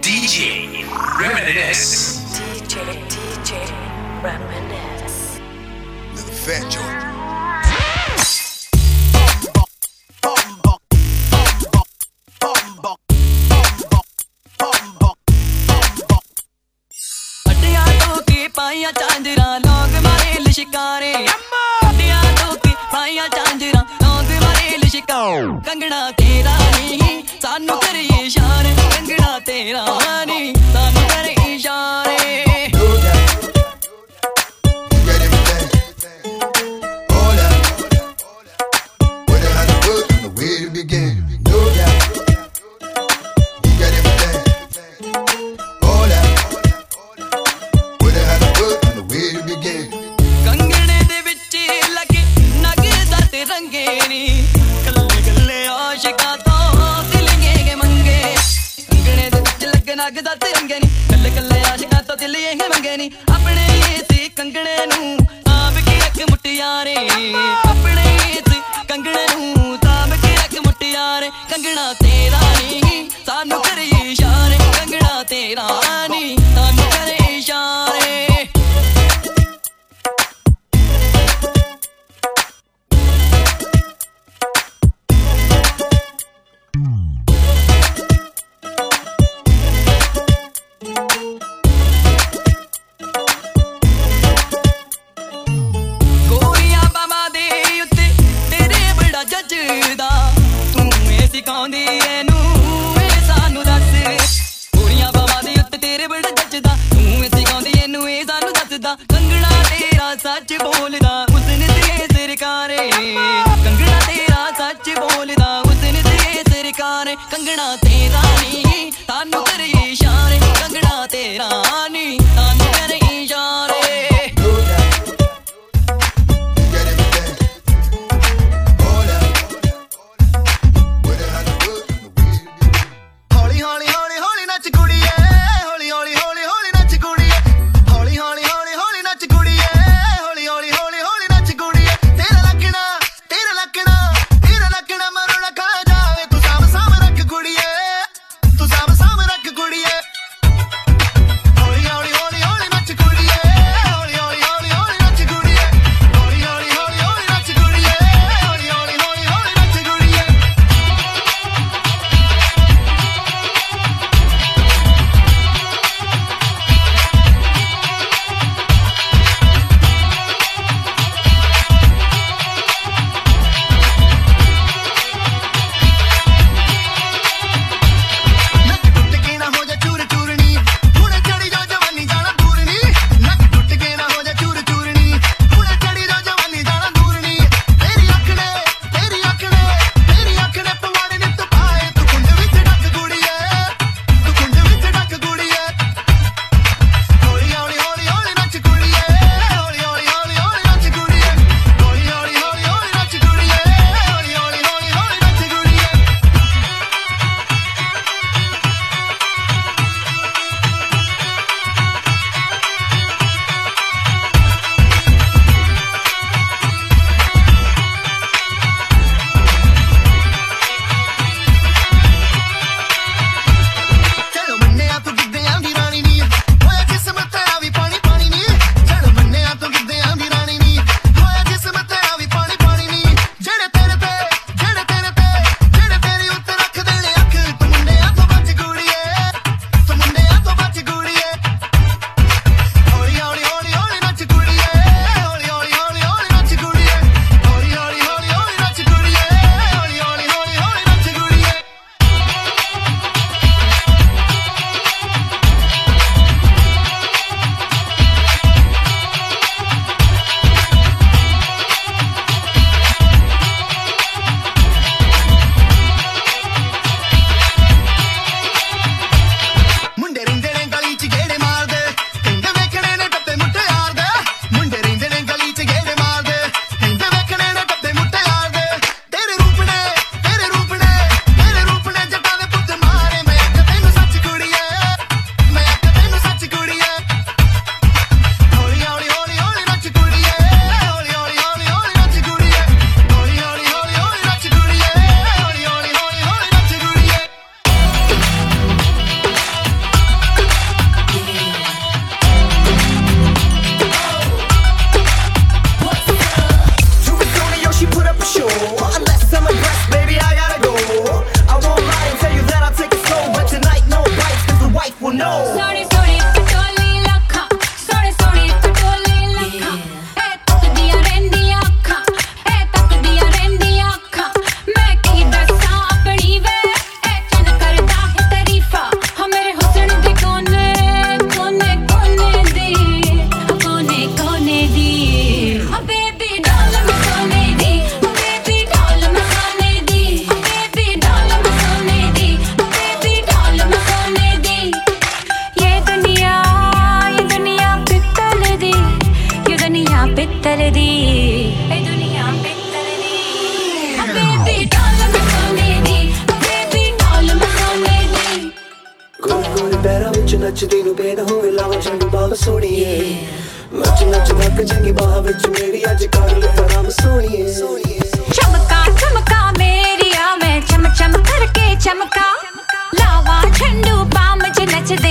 DJ Reminisce. DJ, DJ, reminisce. Little fat joint.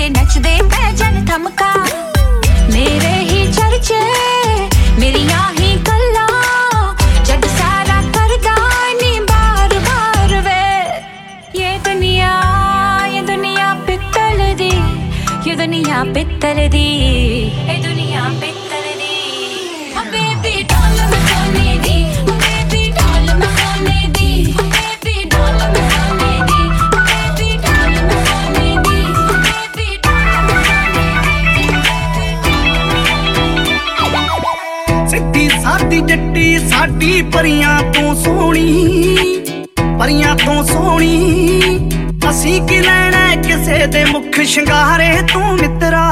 ਤੇ ਨੱਚਦੇ ਪੈ ਜਨ ਥਮਕਾ ਮੇਰੇ ਹੀ ਚਰਚੇ, ਮੇਰੀਆਂ ਹੀ ਗੱਲਾਂ। ਜੱਗ ਸਾਰਾ ਕਰਦਾ ਨੀ ਬਾਰ ਬਾਰ ਵੇ। ਇਹ ਦੁਨੀਆ ਇਹ ਦੁਨੀਆ ਪਿੱਤਲ ਦੀ, ਇਹ ਦੁਨੀਆ ਪਿੱਤਲ ਦੀ। ਪਰੀਆਂ ਤੋਂ ਸੋਹਣੀ, ਪਰੀਆਂ ਤੋਂ ਸੋਹਣੀ। ਅਸੀਂ ਕੀ ਲੈਣਾ ਕਿਸੇ ਦੇ ਮੁਖ ਸ਼ਿੰਗਾਰੇ ਤੋਂ ਮਿੱਤਰਾ?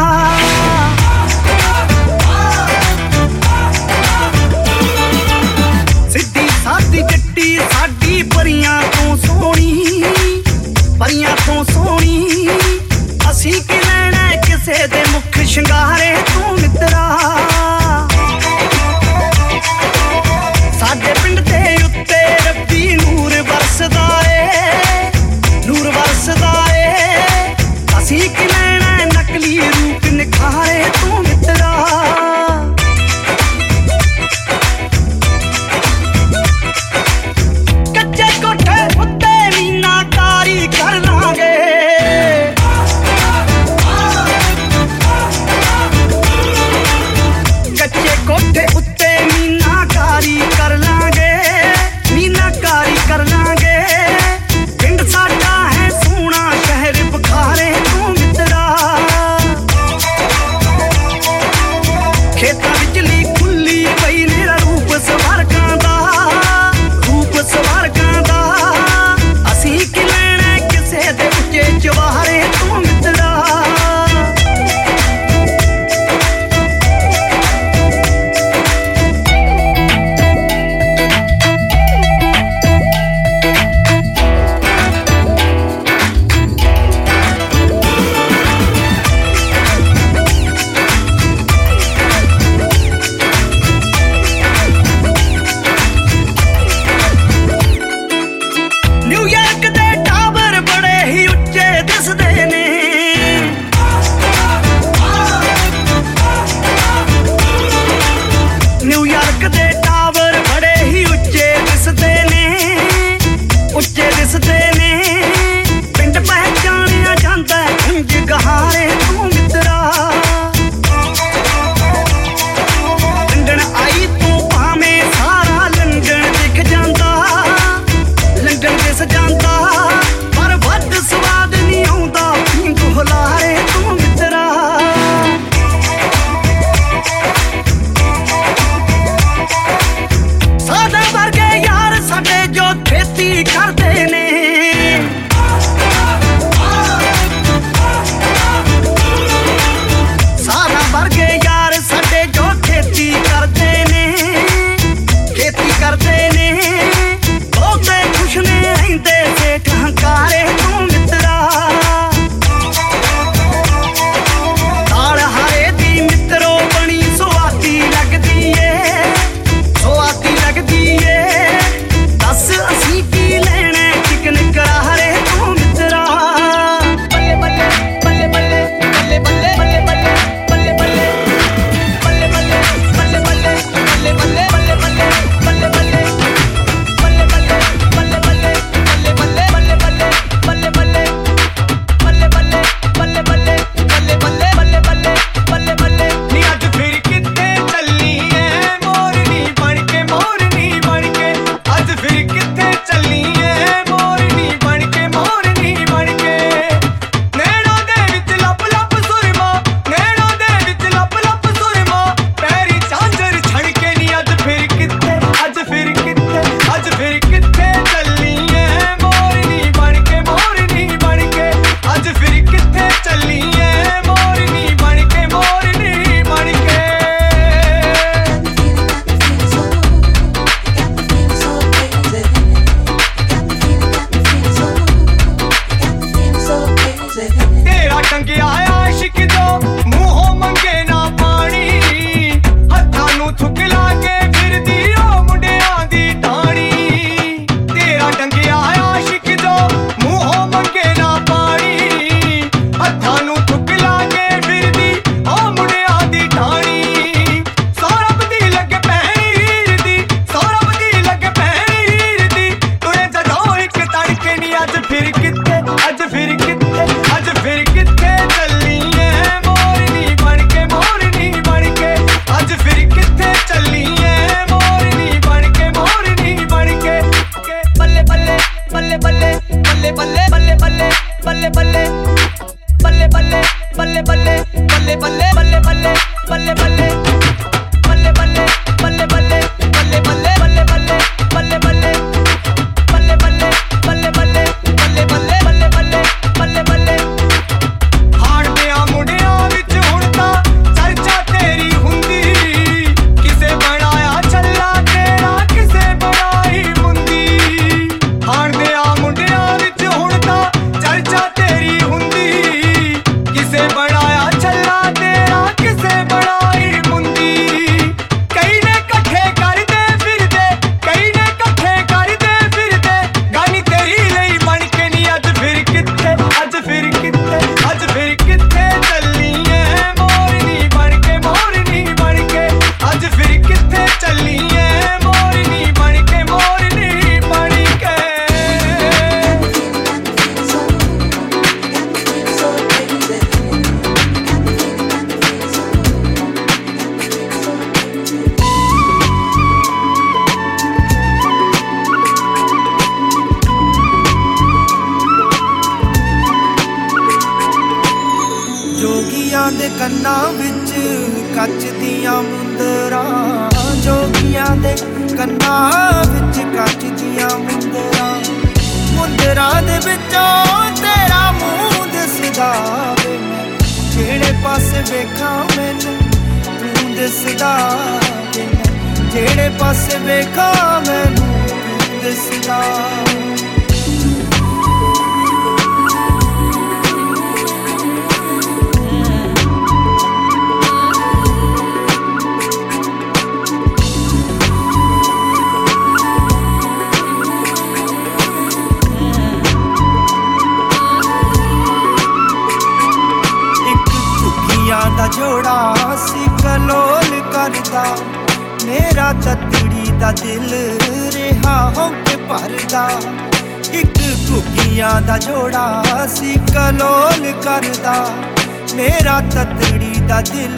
ਤਤੜੀ ਦਾ ਦਿਲ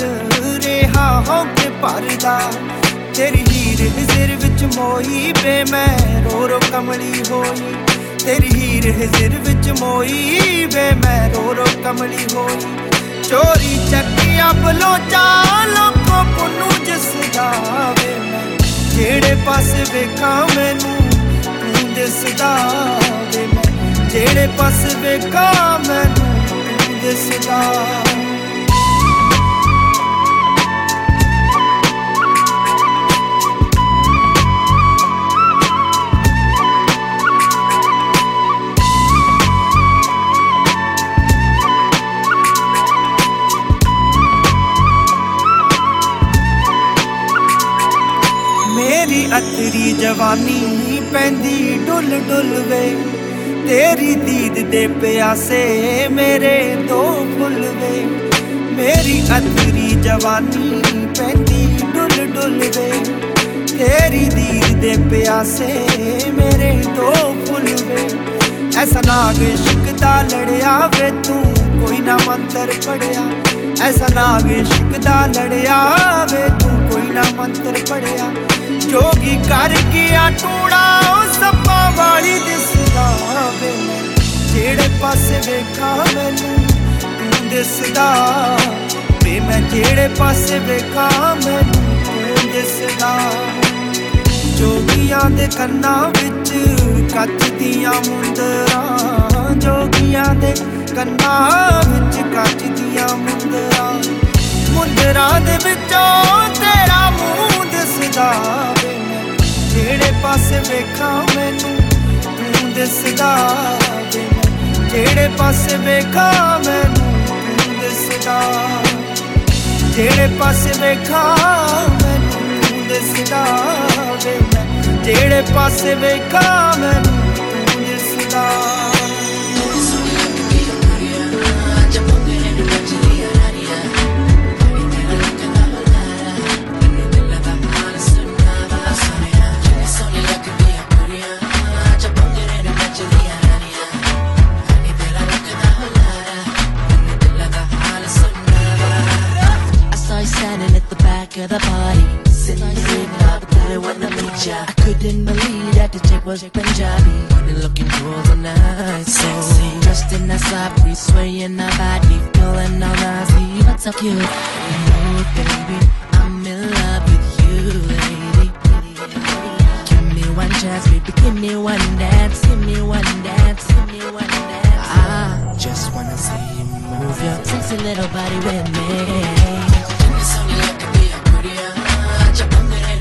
ਰਿਹਾ ਹੋ ਕੇ ਭਰਦਾ। ਤੇਰੀ ਹੀਰ ਹਿਜ਼ਰ ਵਿੱਚ ਮੋਈ ਬੇ ਮੈਂ, ਰੋ ਰੋ ਕਮਲੀ ਹੋਈ। ਤੇਰੀ ਹੀਰ ਹਿਜ਼ਰ ਵਿੱਚ ਮੋਈ ਵੇ ਮੈਂ, ਰੋ ਰੋ ਕਮਲੀ ਹੋਈ। ਚੋਰੀ ਚੱਕਿਆ ਬਲੋਚਾ ਲੋਕੋ ਪੁੰਨੂ ਜਿਸਦਾ ਵੇ ਮੈਂ। ਜਿਹੜੇ ਪਾਸੇ ਵੇਖਾਂ ਮੈਨੂੰ, ਤੂੰ ਦਿਸਦਾ ਵੇ ਮੈਂ। ਜਿਹੜੇ ਪਾਸੇ ਵੇਖਾਂ ਮੈਨੂੰ, ਤੂੰ ਦਿਸਦਾ ਅਤਰੀ ਜਵਾਨੀ ਪੈਂਦੀ, ਡੁੱਲ ਡੁੱਲ ਵੇ। ਤੇਰੀ ਦੀਦ ਦੇ ਪਿਆਸੇ ਮੇਰੇ ਦੋ ਫੁੱਲ ਵੇ। ਮੇਰੀ ਅਤਰੀ ਜਵਾਨੀ ਪੈਂਦੀ, ਡੁੱਲ ਡੁੱਲ ਵੇ। ਤੇਰੀ ਦੀਦ ਦੇ ਪਿਆਸੇ ਮੇਰੇ ਦੋ ਫੁੱਲ ਵੇ। ਐਸਾ ਨਾਗ ਇਸ਼ਕ ਦਾ ਲੜਿਆ ਵੇ, ਤੂੰ ਕੋਈ ਨਾ ਮੰਤਰ ਪੜਿਆ। ਐਸਾ ਨਾਗ ਇਸ਼ਕ ਦਾ ਲੜਿਆ ਵੇ, ਤੂੰ ਕੋਈ ਨਾ ਮੰਤਰ ਪੜਿਆ। ਜੋਗੀ ਕਰ ਗਿਆ ਟੂੜਾ ਉਹ ਸੱਪਾਂ ਵਾਲੀ ਦਿਸਦਾ ਵੇ ਮੈਂ ਜਿਹੜੇ ਪਾਸੇ ਵੇਖਾਂ ਮੈਨੂੰ, ਤੂੰ ਦਿਸਦਾ। ਵੇ ਮੈਂ ਜਿਹੜੇ ਪਾਸੇ ਵੇਖਾਂ ਮੈਨੂੰ, ਤੂੰ ਦਿਸਦਾ। ਜੋਗੀਆਂ ਦੇ ਕੰਨਾਂ ਵਿੱਚ ਕੱਚ ਦੀਆਂ ਮੁੰਦਰਾਂ। ਜੋਗੀਆਂ ਦੇ ਕੰਨਾਂ ਵਿੱਚ ਕੱਚ ਦੀਆਂ ਮੁੰਦਰਾਂ। ਮੁੰਦਰਾਂ ਦੇ ਵਿੱਚੋਂ ਤੇਰਾ ਮੂੰਹ ਦਿਸਦਾ ਵੇ ਮੈਂ ਜਿਹੜੇ ਪਾਸੇ ਵੇਖਾਂ ਮੈਨੂੰ, ਤੂੰ ਦਿਸਦਾ ਵੇ ਮੈਂ ਜਿਹੜੇ ਪਾਸੇ ਵੇਖਾਂ ਮੈਨੂੰ, ਤੂੰ ਦਿਸਦਾ ਜਿਹੜੇ ਪਾਸੇ ਵੇਖਾਂ ਮੈਨੂੰ, ਤੂੰ ਦਿਸਦਾ ਵੇ ਮੈਂ ਜਿਹੜੇ ਪਾਸੇ ਵੇਖਾਂ ਮੈਨੂੰ, ਤੂੰ ਦਿਸਦਾ the party. Sitting I wanna meet ya. I couldn't believe that the chick was Punjabi. And looking cool tonight, so dressed in that sloppy, swaying her body, feeling all nasty, but so cute. Oh, baby, I'm in love with you, lady. Give me one chance, baby, give me one dance, give me one dance, give me one dance. I just wanna see you move your sexy little body with me got your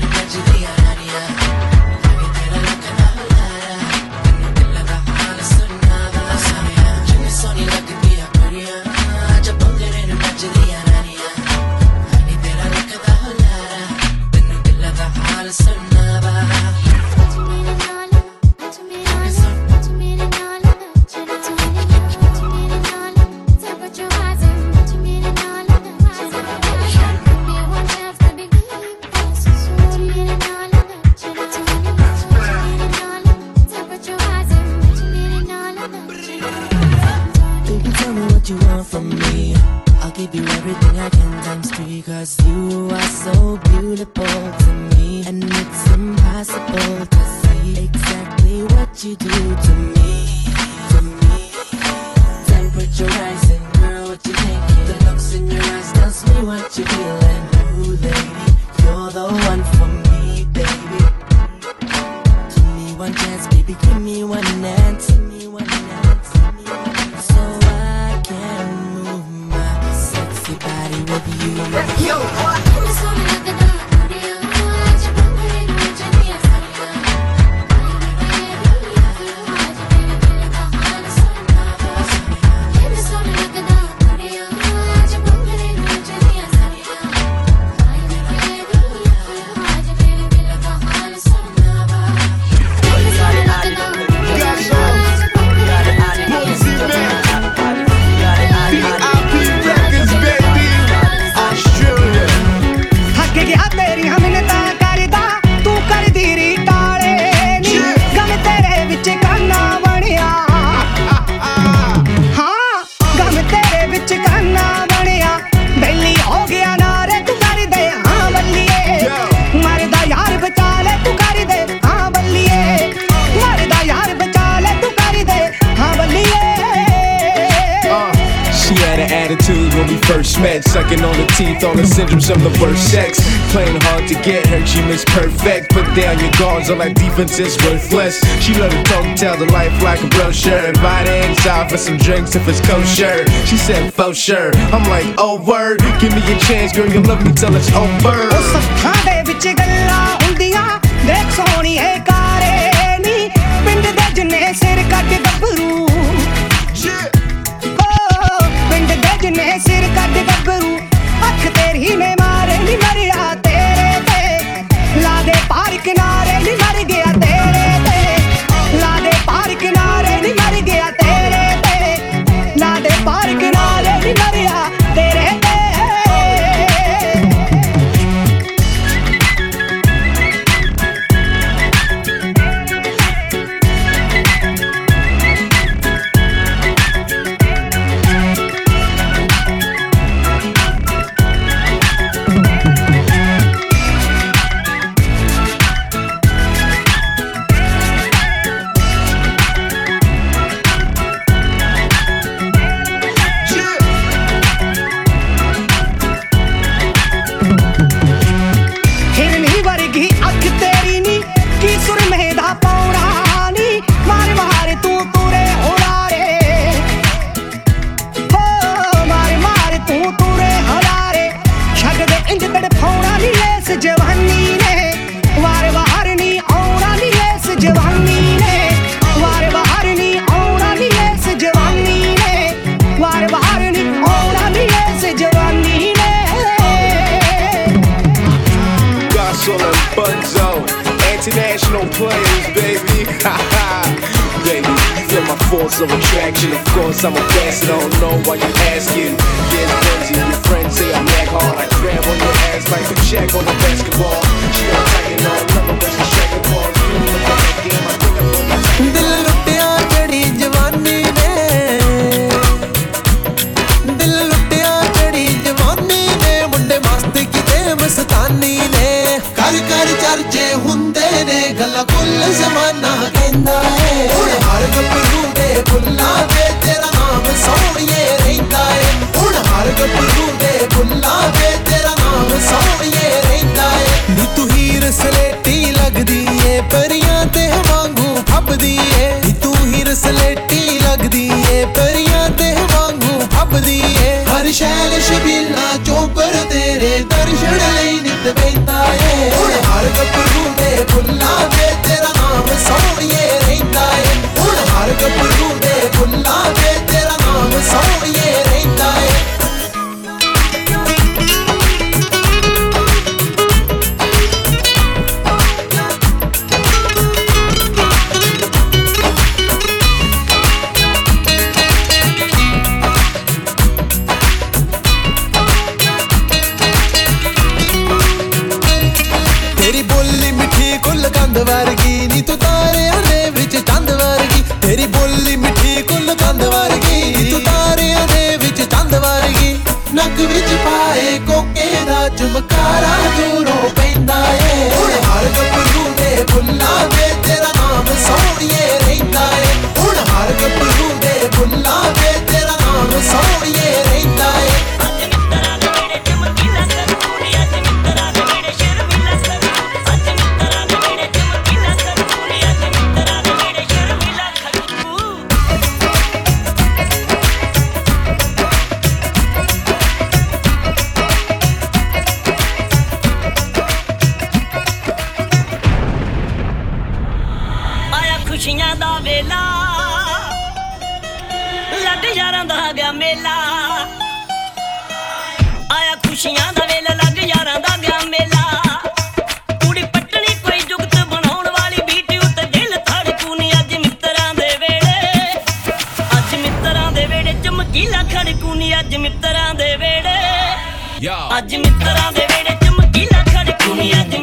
the syndromes the worst sex. Playing hard to get her, she makes perfect. Put down your guards, all that defense is worthless. She love to talk, tell the life like a brochure. Invite inside for some drinks if it's kosher. She said, for sure. I'm like, oh word, give me a chance, girl, you love me till it's over. ਉਹ ਤੇਰੇ ਦਰਸ਼ਨ ਲਈ ਨਿਤ ਬੈਂਦਾ ਏ। ਹਰ ਗੱਭਰੂ ਦੇ ਫੁੱਲ ਖੁਸ਼ੀਆਂ ਦਾ ਵੇਲਾ। ਲੱਗ ਯਾਰਾਂ ਦਾ ਗਿਆ ਮੇਲਾ। ਆਇਆ ਖੁਸ਼ੀਆਂ ਦਾ ਵੇਲਾ ਲੱਗ ਯਾਰਾਂ ਦਾ ਗਿਆ ਮੇਲਾ। ਕੁੜੀ ਪੱਟਣੀ ਕੋਈ ਜੁਗਤ ਬਣਾਉਣ ਵਾਲੀ ਬੀਟੀ ਉੱਤੇ ਦਿਲ ਥੜਕੂਨੀ ਅੱਜ ਮਿੱਤਰਾਂ ਦੇ ਵੇੜੇ ਅੱਜ ਮਿੱਤਰਾਂ ਦੇ ਵੇੜੇ ਚਮਕੀਲਾ ਖੜਕੂਨੀ ਅੱਜ ਮਿੱਤਰਾਂ ਦੇ ਵੇੜੇ ਅੱਜ ਮਿੱਤਰਾਂ ਦੇ ਵੇੜੇ ਚਮਕੀਲਾ ਖੜਕੂਨੀ ਅੱਜ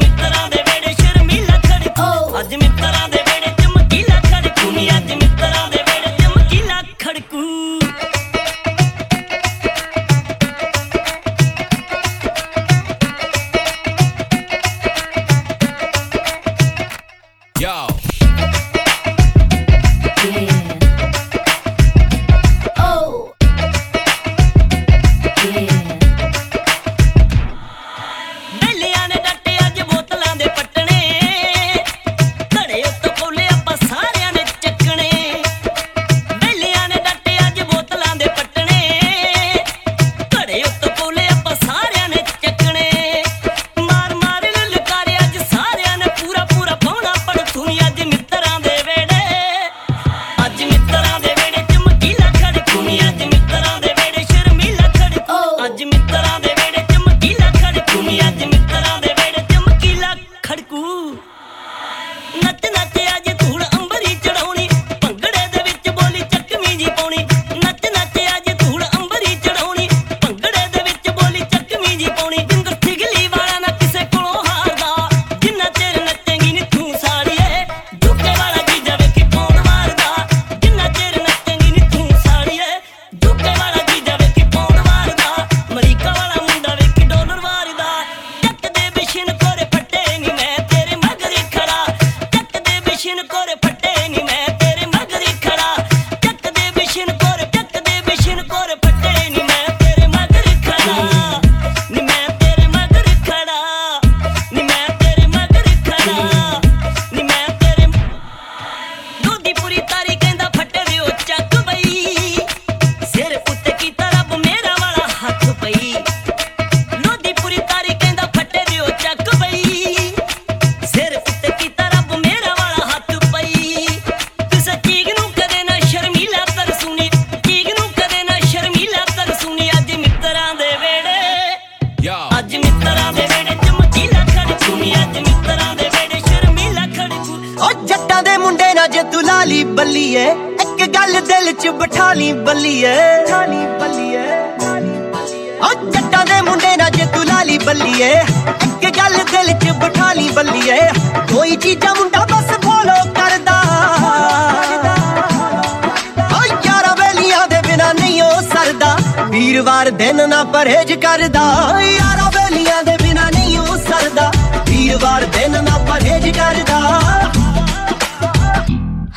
ਵੀਰਵਾਰ ਦਿਨ ਨਾ ਪਰਹੇਜ ਕਰਦਾ। ਯਾਰਾ ਬੇਲੀਆਂ ਦੇ ਬਿਨਾ ਨਹੀਂ ਉਹ ਸਰਦਾ। ਵੀਰਵਾਰ ਦਿਨ ਨਾ ਪਰਹੇਜ ਕਰਦਾ।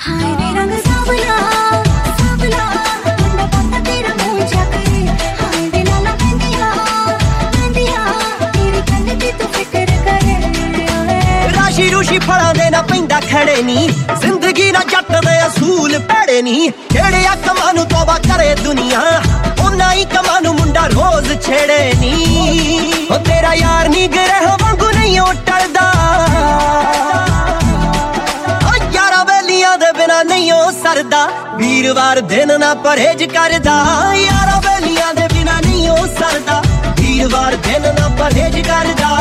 ਹਾਏ ਨੀ ਰੰਗ ਸਾਵਲਾ ਸਾਵਲਾ ਮੁੰਡਾ ਪੱਤਾ ਤੇਰਾ ਮੂੰਹ ਜਾਕੇ ਹਾਏ ਵੇ ਲਾਲਾ ਪੈਂਦੀਆਂ ਪੈਂਦੀਆਂ ਤੇਰੀ ਕੰਨ ਦੀ ਤੂੰ ਫਿਕਰ ਕਰੇ ਰਾਸ਼ੀ ਰੂਸ਼ੀ ਫਲਾਂ ਦੇ ਨਾ ਪੈਂਦਾ ਖੜੇ ਨਹੀਂ ਜ਼ਿੰਦਗੀ ਨਾ ਜੱਟ ਦੇ ਅਸੂਲ ਭੜੇ ਨਹੀਂ ਕਿਹੜੇ ਅਕਮਾਂ ਨੂੰ ਤੋਬਾ ਕਰੇ ਦੁਨੀਆ? ਨੂੰ ਮੁੰਡਾ ਰੋਜ਼ ਛੇੜੇ ਨੀ। ਉਹ ਤੇਰਾ ਯਾਰ ਨੀ ਗਰਹ ਵਾਂਗੂ ਨਹੀਂ ਉਹ ਟਲਦਾ। ਉਹ ਯਾਰਾ ਬੇਲੀਆਂ ਦੇ ਬਿਨਾ ਨਹੀਂ ਉਹ ਸਰਦਾ। ਵੀਰਵਾਰ ਦਿਨ ਨਾ ਪਰਹੇਜ ਕਰਦਾ। ਯਾਰਾ ਬੇਲੀਆਂ ਦੇ ਬਿਨਾ ਨਹੀਂ ਉਹ ਸਰਦਾ। ਵੀਰਵਾਰ ਦਿਨ ਨਾ ਪਰਹੇਜ ਕਰਦਾ।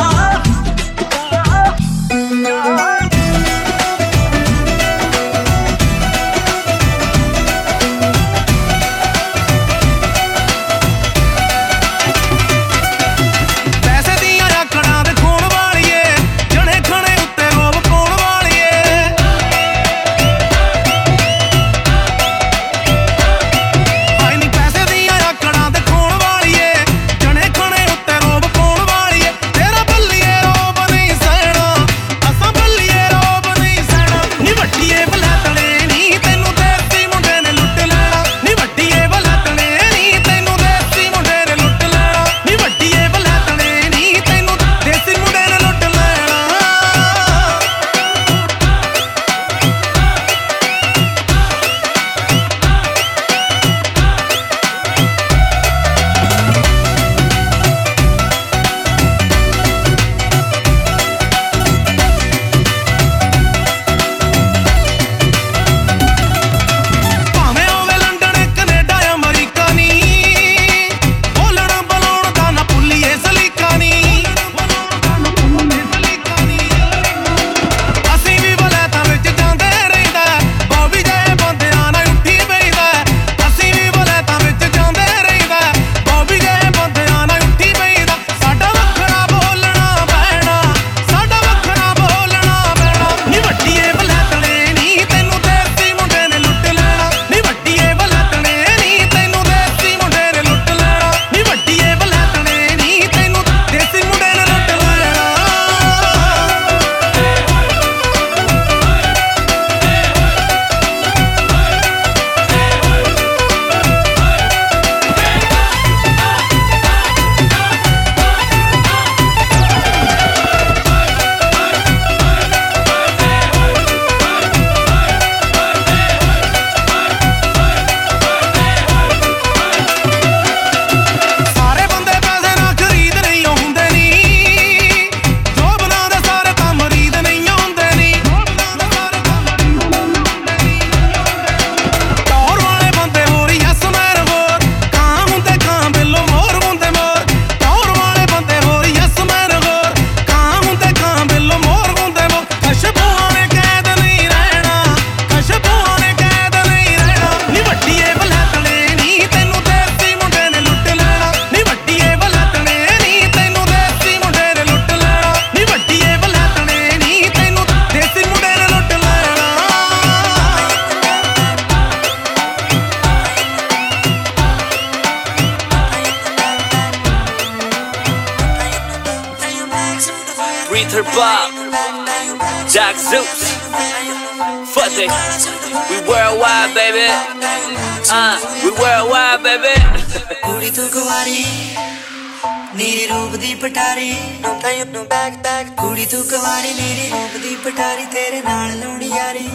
ਪਟਾਰੀ ਆਉਂਦਾ ਯੂਨੋਂ ਬੈਗ ਬੈਗ ਕੁੜੀ ਤੂੰ ਕੁਵਾਰੀ ਮੇਰੀ ਹੋਂਦੀ ਪਟਾਰੀ ਤੇਰੇ ਨਾਲ ਲਾਉਣੀ ਯਾਰੀ।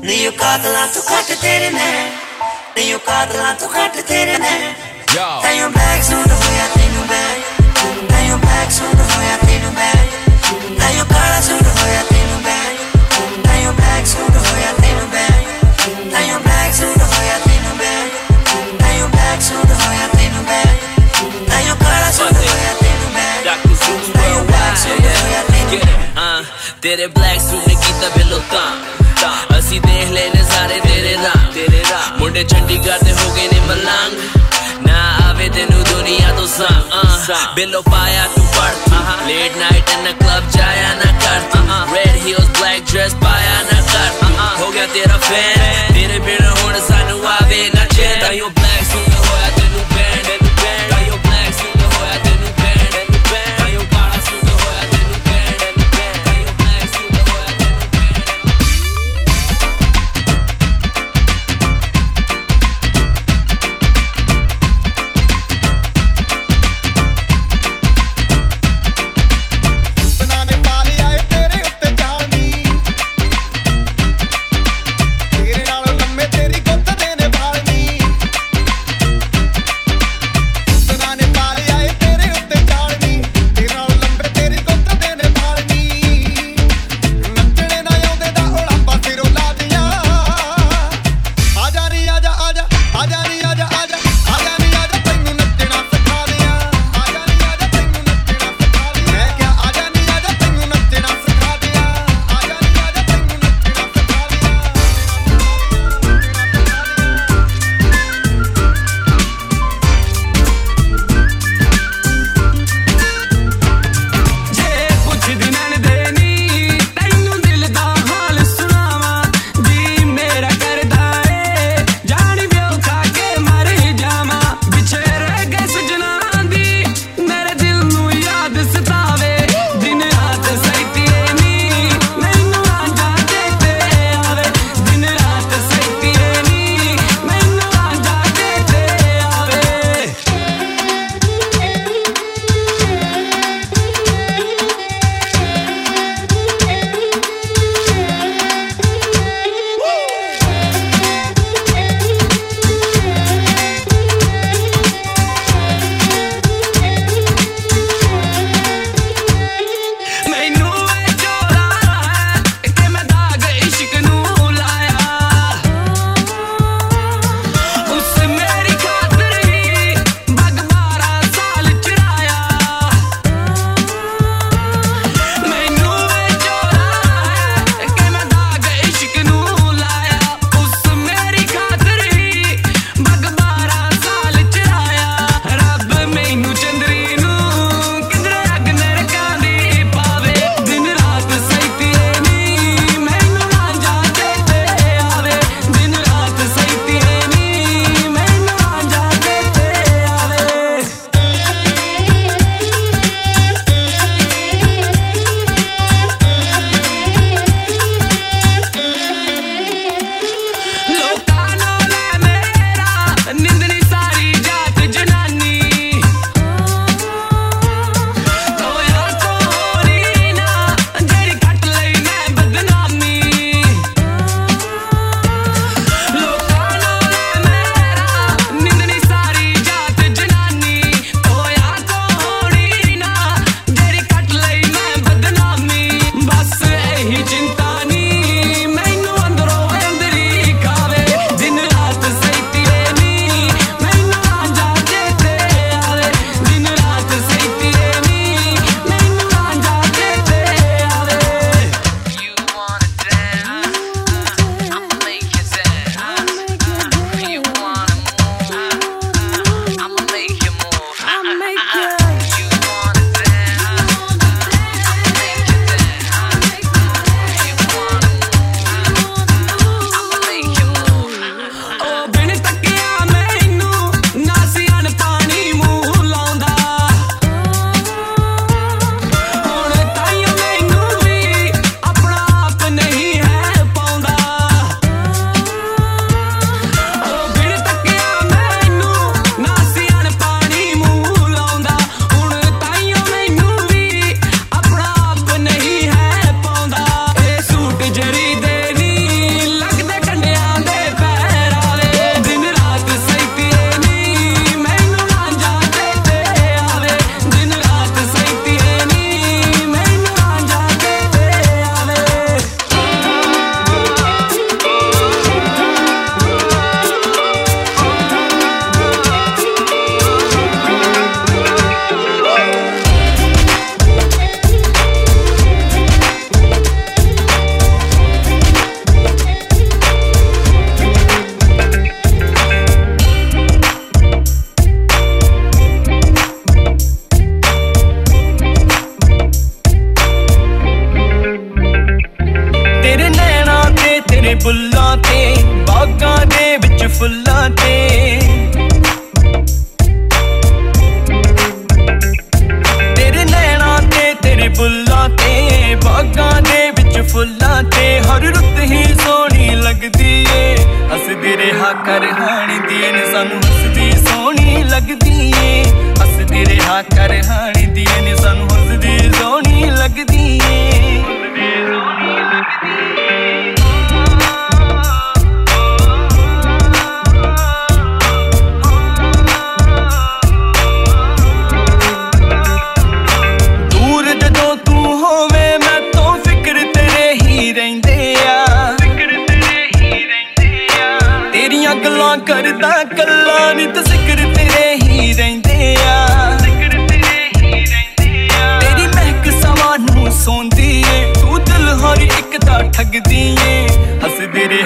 ਨਹੀਂ ਉਹ ਕਾਤਲਾਂ ਤੋਂ ਘੱਟ ਤੇਰੇ ਨੇ ਨਹੀਂ ਉਹ ਕਾਤਲਾਂ ਤੋਂ ਘੱਟ ਤੇਰੇ ਨੇ Yo. Hey, your bags on the ਤੇਰੇ ਬਲੈਕ ਸੂਟ ਨੇ ਕੀਤਾ ਬਿਲੋ ਤਾਂ। ਅਸੀਂ ਦੇਖ ਲੈ ਨਜ਼ਾਰੇ ਤੇਰੇ ਰਾਹ ਤੇਰੇ ਰਾਹ ਮੁੰਡੇ ਚੰਡੀਗੜ੍ਹ ਦੇ ਹੋ ਗਏ ਨੇ ਮਲੰਗ। ਨਾ ਆਵੇ ਤੈਨੂੰ ਦੁਨੀਆ ਤੋਂ ਸਾਂ ਬਿਲੋ ਪਾਇਆ ਤੂੰ ਪੜ late night in a club ਜਾਇਆ ਨਾ ਕਰ। ਰੈਡ ਹੀਲਸ ਬਲੈਕ ਡਰੈਸ ਪਾਇਆ ਨਾ ਕਰ। ਹੋ। ਗਿਆ ਤੇਰਾ ਫੈਨ ਤੇਰੇ ਬਿਨਾ ਹੁਣ ਸਾਨੂੰ ਆਵੇ ਨਾ ਚੇਤਾ। ਯੋ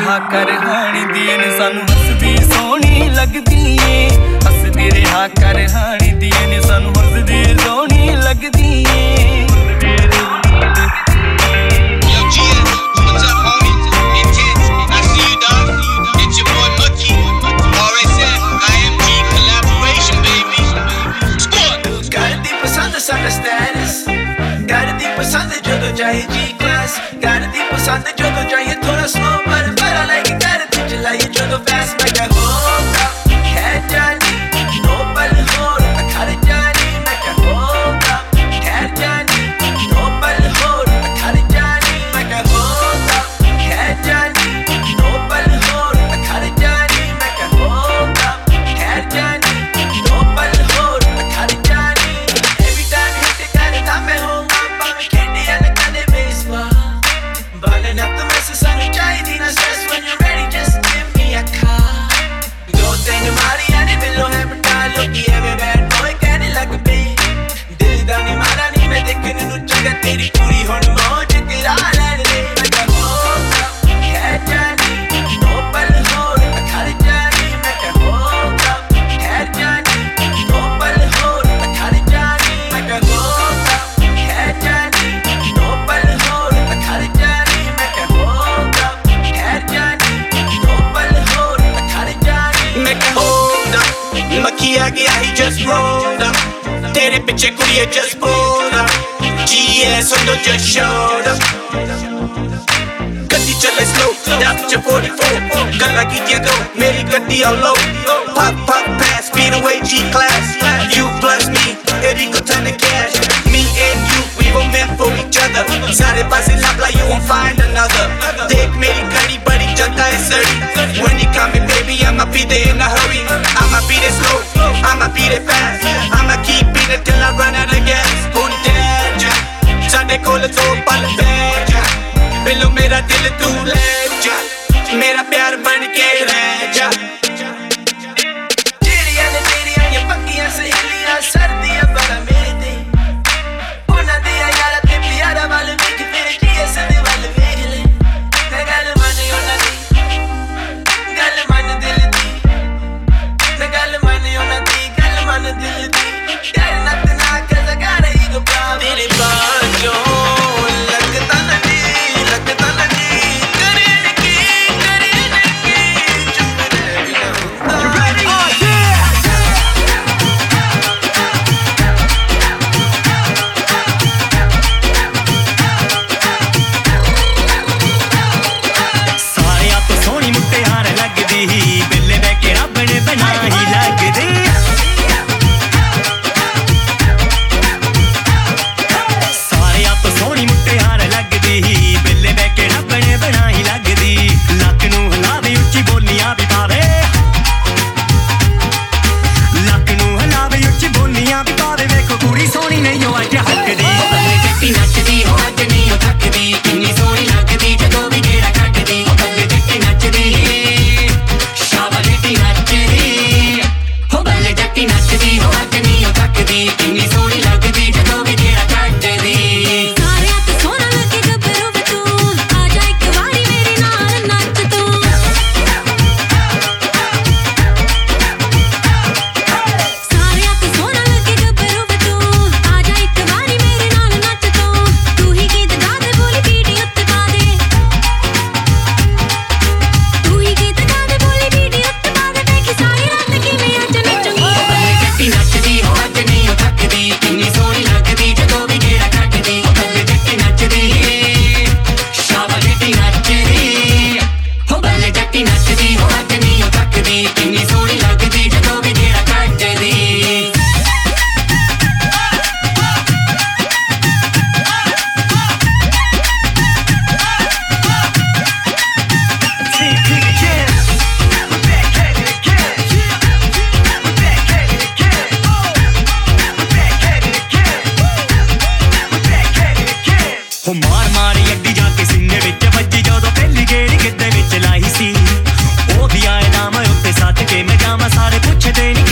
ਰਿਹਾ ਕਰ ਹਾਣੀ ਦੀ ਨੇ ਸਾਨੂੰ ਹੱਸਦੀ ਸੋਹਣੀ ਲੱਗਦੀ ਏ। ਹੱਸਦੇ ਰਿਹਾ ਕਰ ਹਾਣੀ ਦੀ ਨੇ ਸਾਨੂੰ ਹੱਸਦੀ ਸੋਹਣੀ ਲੱਗਦੀ ਏ। ਕਰਦੀ ਪਸੰਦ ਸਾਡਾ ਸਟੇਟਸ ਕਰਦੀ ਪਸੰਦ ਜਦੋਂ ਚਾਹੇ ਜੀ class on the jungle giant told us no but if i like it got it did you like you jungle fast like that oh, oh. up ਮੱਖੀ ਆ ਗਿਆ ਹੀ just rolled up ਤੇਰੇ ਪਿੱਛੇ ਕੁੜੀਏ just pulled up GS on the just showed up ਗੱਡੀ ਚੱਲੇ slow ਦਾ ਪਿੱਛੇ 44 ਗੱਲਾਂ ਕੀਤੀਆਂ ਦੋ ਮੇਰੀ ਗੱਡੀ ਆ low pop pop pass speed away G class you plus me ਇਹਦੀ ਕੋ ton of cash me and you we were meant for each other ਸਾਰੇ ਪਾਸੇ ਲੱਭ ਲਾ you won't find another ਦੇਖ ਮੇਰੀ ਘੜੀ ਬੜੀ ਜਨਤਾ ਹੈ ਸੜੀ when you coming baby I'ma be there in a hurry I'ma beat it slow I'ma beat it fast I'ma keep beating till I run out of gas ਹੁਣ ਤੇਜ ਸਾਡੇ ਕੋਲ ਦੋ ਪਲ ਬਹਿ ਜਾ ਬਿੱਲੋ ਮੇਰਾ ਦਿਲ ਤੂੰ ਲੈ ਜਾ ਮੇਰਾ ਪਿਆਰ ਬਣ ਕੇ ਰਹਿ ਹੋ ਮਾਰ ਮਾਰੀ ਅੱਡੀ ਜਾ ਕੇ ਸੀਨੇ ਵਿੱਚ ਵੱਜੀ ਜਦੋਂ ਪਹਿਲੀ ਗੇੜੀ ਕਿੱਤੇ ਵਿੱਚ ਲਾਈ ਸੀ। ਉਹ ਵੀ ਆਏ ਨਾਮ ਉੱਤੇ ਸੱਤ ਕੇ ਮੈਂ ਜਾਵਾਂ, ਸਾਰੇ ਪੁੱਛਦੇ ਨਹੀਂ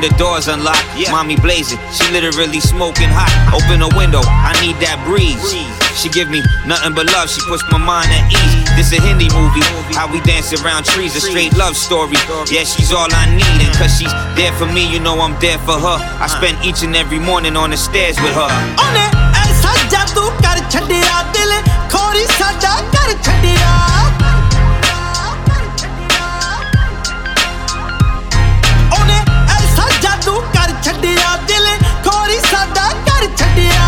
when the door's unlocked. Mommy blazing, she literally smoking hot. Open a window, I need that breeze. She give me nothing but love, she puts my mind at ease. This a Hindi movie, how we dance around trees, a straight love story. Yeah, she's all I need, and cause she's there for me, you know I'm there for her. I spend each and every morning on the stairs with her. ਉਹਨੇ ਐਸਾ ਜਾਦੂ ਕਰ ਛੱਡਿਆ ਦਿਲ ਖੋਰੀ ਸਾਡਾ ਕਰ ਛੱਡਿਆ ਐਸਾ ਜਾਦੂ ਕਰ ਛੱਡਿਆ ਦਿਲ ਖੋਰੀ ਸਾਡਾ ਕਰ ਛੱਡਿਆ।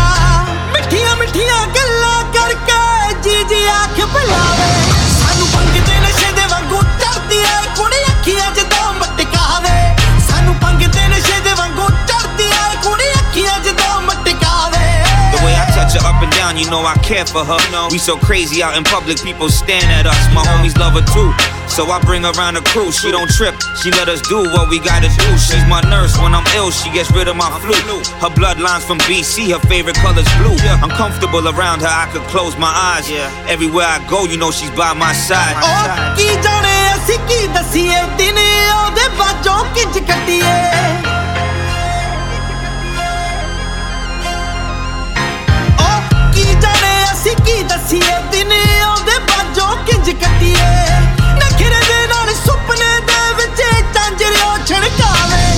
ਮਿੱਠੀਆਂ ਮਿੱਠੀਆਂ ਗੱਲਾਂ ਕਰਕੇ ਜੀ ਜੀ ਅੱਖ ਬੁਲਾਵੇ touch her up and down, you know I care for her. We so crazy out in public, people staring at us. My homies love her too. So I bring her around the crew. She don't trip, she let us do what we gotta do. She's my nurse when I'm ill, she gets rid of my flu. Her bloodline's from BC, her favorite color's blue. I'm comfortable around her, I could close my eyes. Everywhere I go, you know she's by my side. ਉਹ ਕੀ ਜਾਣੇ ਅਸੀਂ ਕੀ ਦਸੀਏ ਦਿਨ ਉਹਦੇ ਬਾਝੋਂ ਕਿੰਜ ਕੱਟੀਏ ਵੀ ਕੀ ਦਸੀਏ? ਦਿਨ ਆਉਂਦੇ ਬਾਜੋਂ ਕਿੰਜ ਕੱਟੀਏ? ਨਖਰੇ ਦੇ ਨਾਲ ਸੁਪਨੇ ਦੇ ਵਿੱਚ ਟਾਂਜਰਿਓ ਛਣਕਾਵੇ